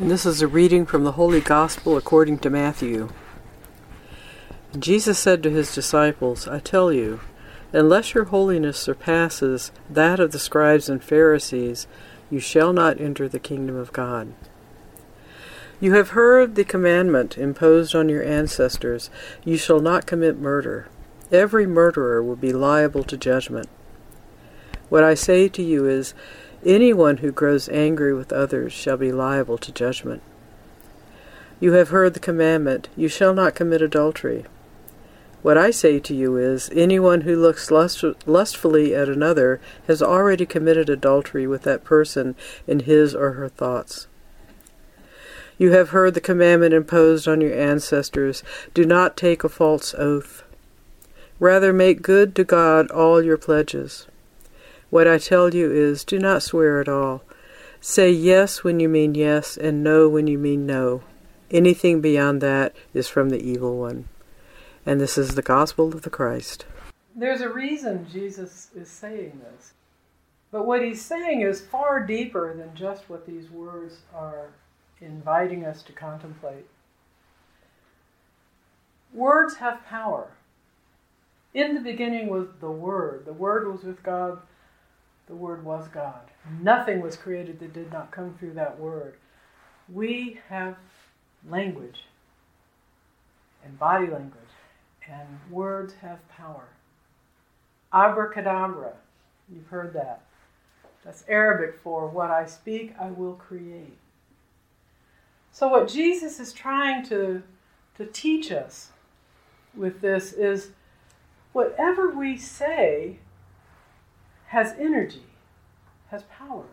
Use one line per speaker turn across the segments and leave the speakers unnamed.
And this is a reading from the Holy Gospel according to Matthew. Jesus said to his disciples, I tell you, unless your holiness surpasses that of the scribes and Pharisees, you shall not enter the kingdom of God. You have heard the commandment imposed on your ancestors, You shall not commit murder. Every murderer will be liable to judgment. What I say to you is, Anyone who grows angry with others shall be liable to judgment. You have heard the commandment, You shall not commit adultery. What I say to you is, anyone who looks lust- lustfully at another has already committed adultery with that person in his or her thoughts. You have heard the commandment imposed on your ancestors do not take a false oath. Rather, make good to God all your pledges. What I tell you is, do not swear at all. Say yes when you mean yes, and no when you mean no. Anything beyond that is from the evil one. And this is the gospel of the Christ. There's a reason Jesus is saying this. But what he's saying is far deeper than just what these words are inviting us to contemplate. Words have power. In the beginning was the Word. The Word was with God the Word was God. Nothing was created that did not come through that Word. We have language and body language, and words have power. Abracadabra, you've heard that. That's Arabic for what I speak, I will create. So, what Jesus is trying to, to teach us with this is whatever we say has energy, has power.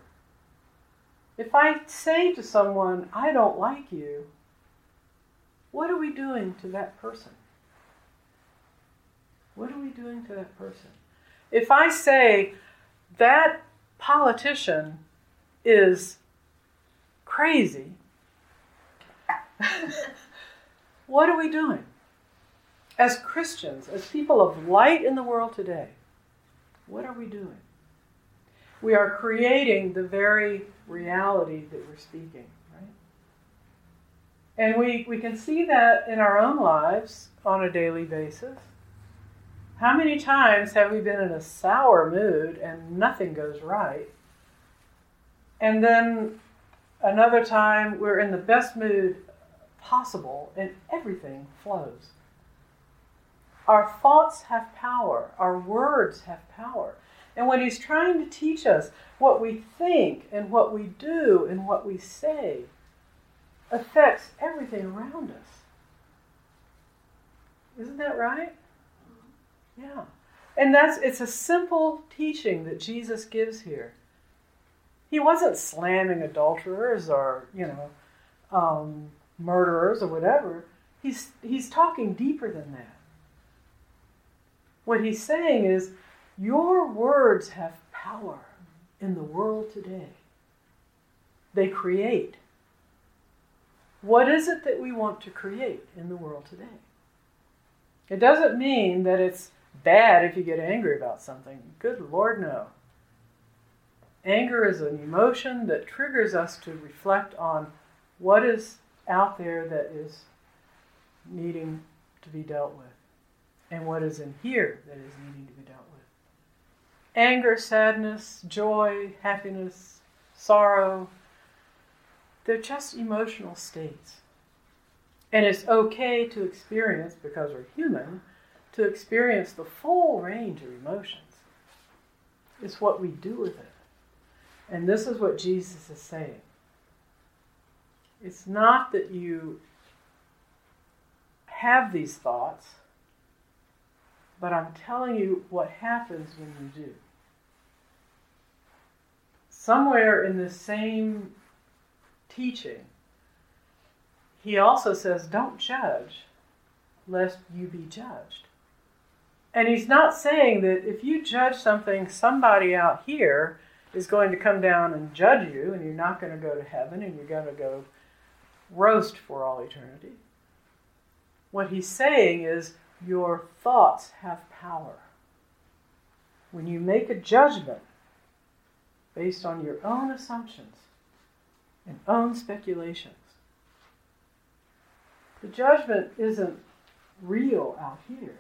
If I say to someone, I don't like you, what are we doing to that person? What are we doing to that person? If I say, that politician is crazy, what are we doing? As Christians, as people of light in the world today, what are we doing? We are creating the very reality that we're speaking, right? And we, we can see that in our own lives on a daily basis. How many times have we been in a sour mood and nothing goes right? And then another time we're in the best mood possible and everything flows. Our thoughts have power, our words have power. And what he's trying to teach us, what we think and what we do and what we say, affects everything around us. Isn't that right? Yeah. And that's it's a simple teaching that Jesus gives here. He wasn't slamming adulterers or, you know, um, murderers or whatever. He's he's talking deeper than that. What he's saying is your words have power in the world today. They create. What is it that we want to create in the world today? It doesn't mean that it's bad if you get angry about something. Good Lord, no. Anger is an emotion that triggers us to reflect on what is out there that is needing to be dealt with and what is in here that is needing to be dealt with anger, sadness, joy, happiness, sorrow. They're just emotional states. And it's okay to experience, because we're human, to experience the full range of emotions. It's what we do with it. And this is what Jesus is saying. It's not that you have these thoughts, but I'm telling you what happens when you do somewhere in the same teaching, he also says, Don't judge, lest you be judged. And he's not saying that if you judge something, somebody out here is going to come down and judge you, and you're not going to go to heaven, and you're going to go roast for all eternity. What he's saying is, your thoughts have power. When you make a judgment, based on your own assumptions, and own speculations. The judgment isn't real out here,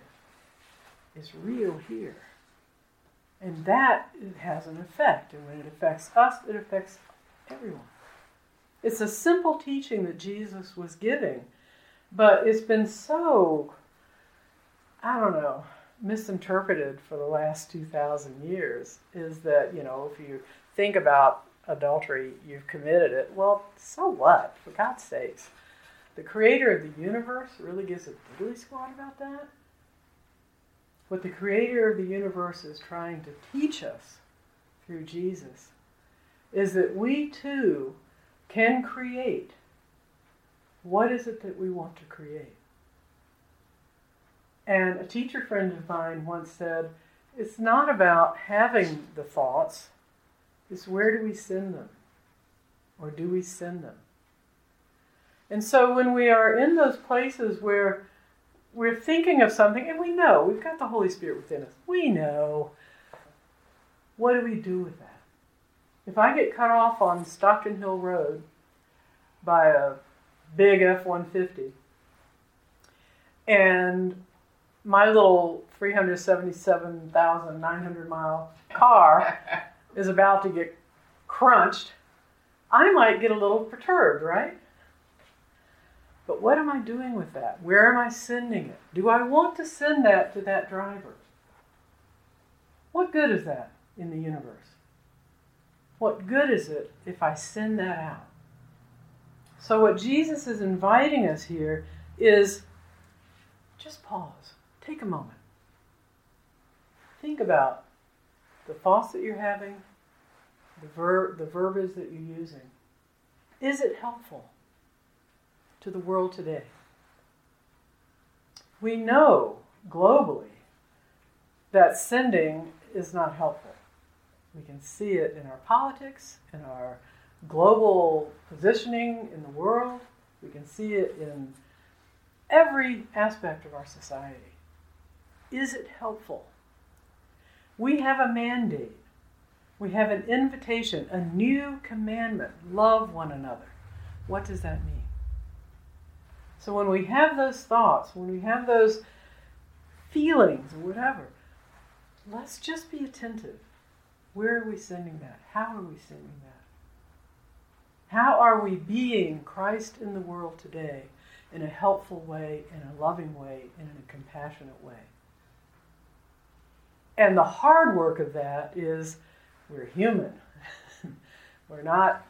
it's real here. And that has an effect. And when it affects us, it affects everyone. It's a simple teaching that Jesus was giving, but it's been so, I don't know, misinterpreted for the last 2,000 years. Is that, you know, if you think about adultery, you've committed it. Well, so what? For God's sakes. The creator of the universe really gives a diddly squat about that? What the creator of the universe is trying to teach us through Jesus is that we too can create. What is it that we want to create? And a teacher friend of mine once said, it's not about having the thoughts, it's where do we send them? Or do we send them? And so when we are in those places where we're thinking of something and we know, we've got the Holy Spirit within us, we know, what do we do with that? If I get cut off on Stockton Hill Road by a big F 150 and my little 377,900 mile car is about to get crunched, I might get a little perturbed, right? But what am I doing with that? Where am I sending it? Do I want to send that to that driver? What good is that in the universe? What good is it if I send that out? So, what Jesus is inviting us here is just pause, take a moment. Think about the thoughts that you're having, the, ver- the verbiage that you're using. Is it helpful? to the world today. We know globally that sending is not helpful. We can see it in our politics, in our global positioning in the world. We can see it in every aspect of our society. Is it helpful? We have a mandate. We have an invitation, a new commandment love one another. What does that mean? So when we have those thoughts, when we have those feelings or whatever, let's just be attentive. Where are we sending that? How are we sending that? How are we being Christ in the world today in a helpful way, in a loving way, in a compassionate way? And the hard work of that is we're human. we're not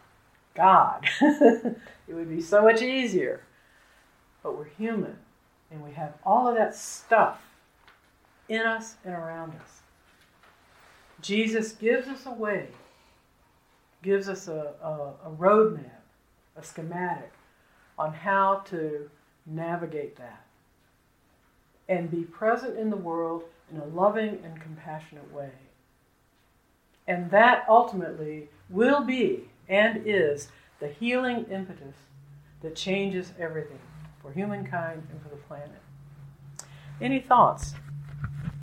God. it would be so much easier but we're human and we have all of that stuff in us and around us. Jesus gives us a way, gives us a, a, a roadmap, a schematic on how to navigate that and be present in the world in a loving and compassionate way. And that ultimately will be and is the healing impetus that changes everything for humankind and for the planet. Any thoughts?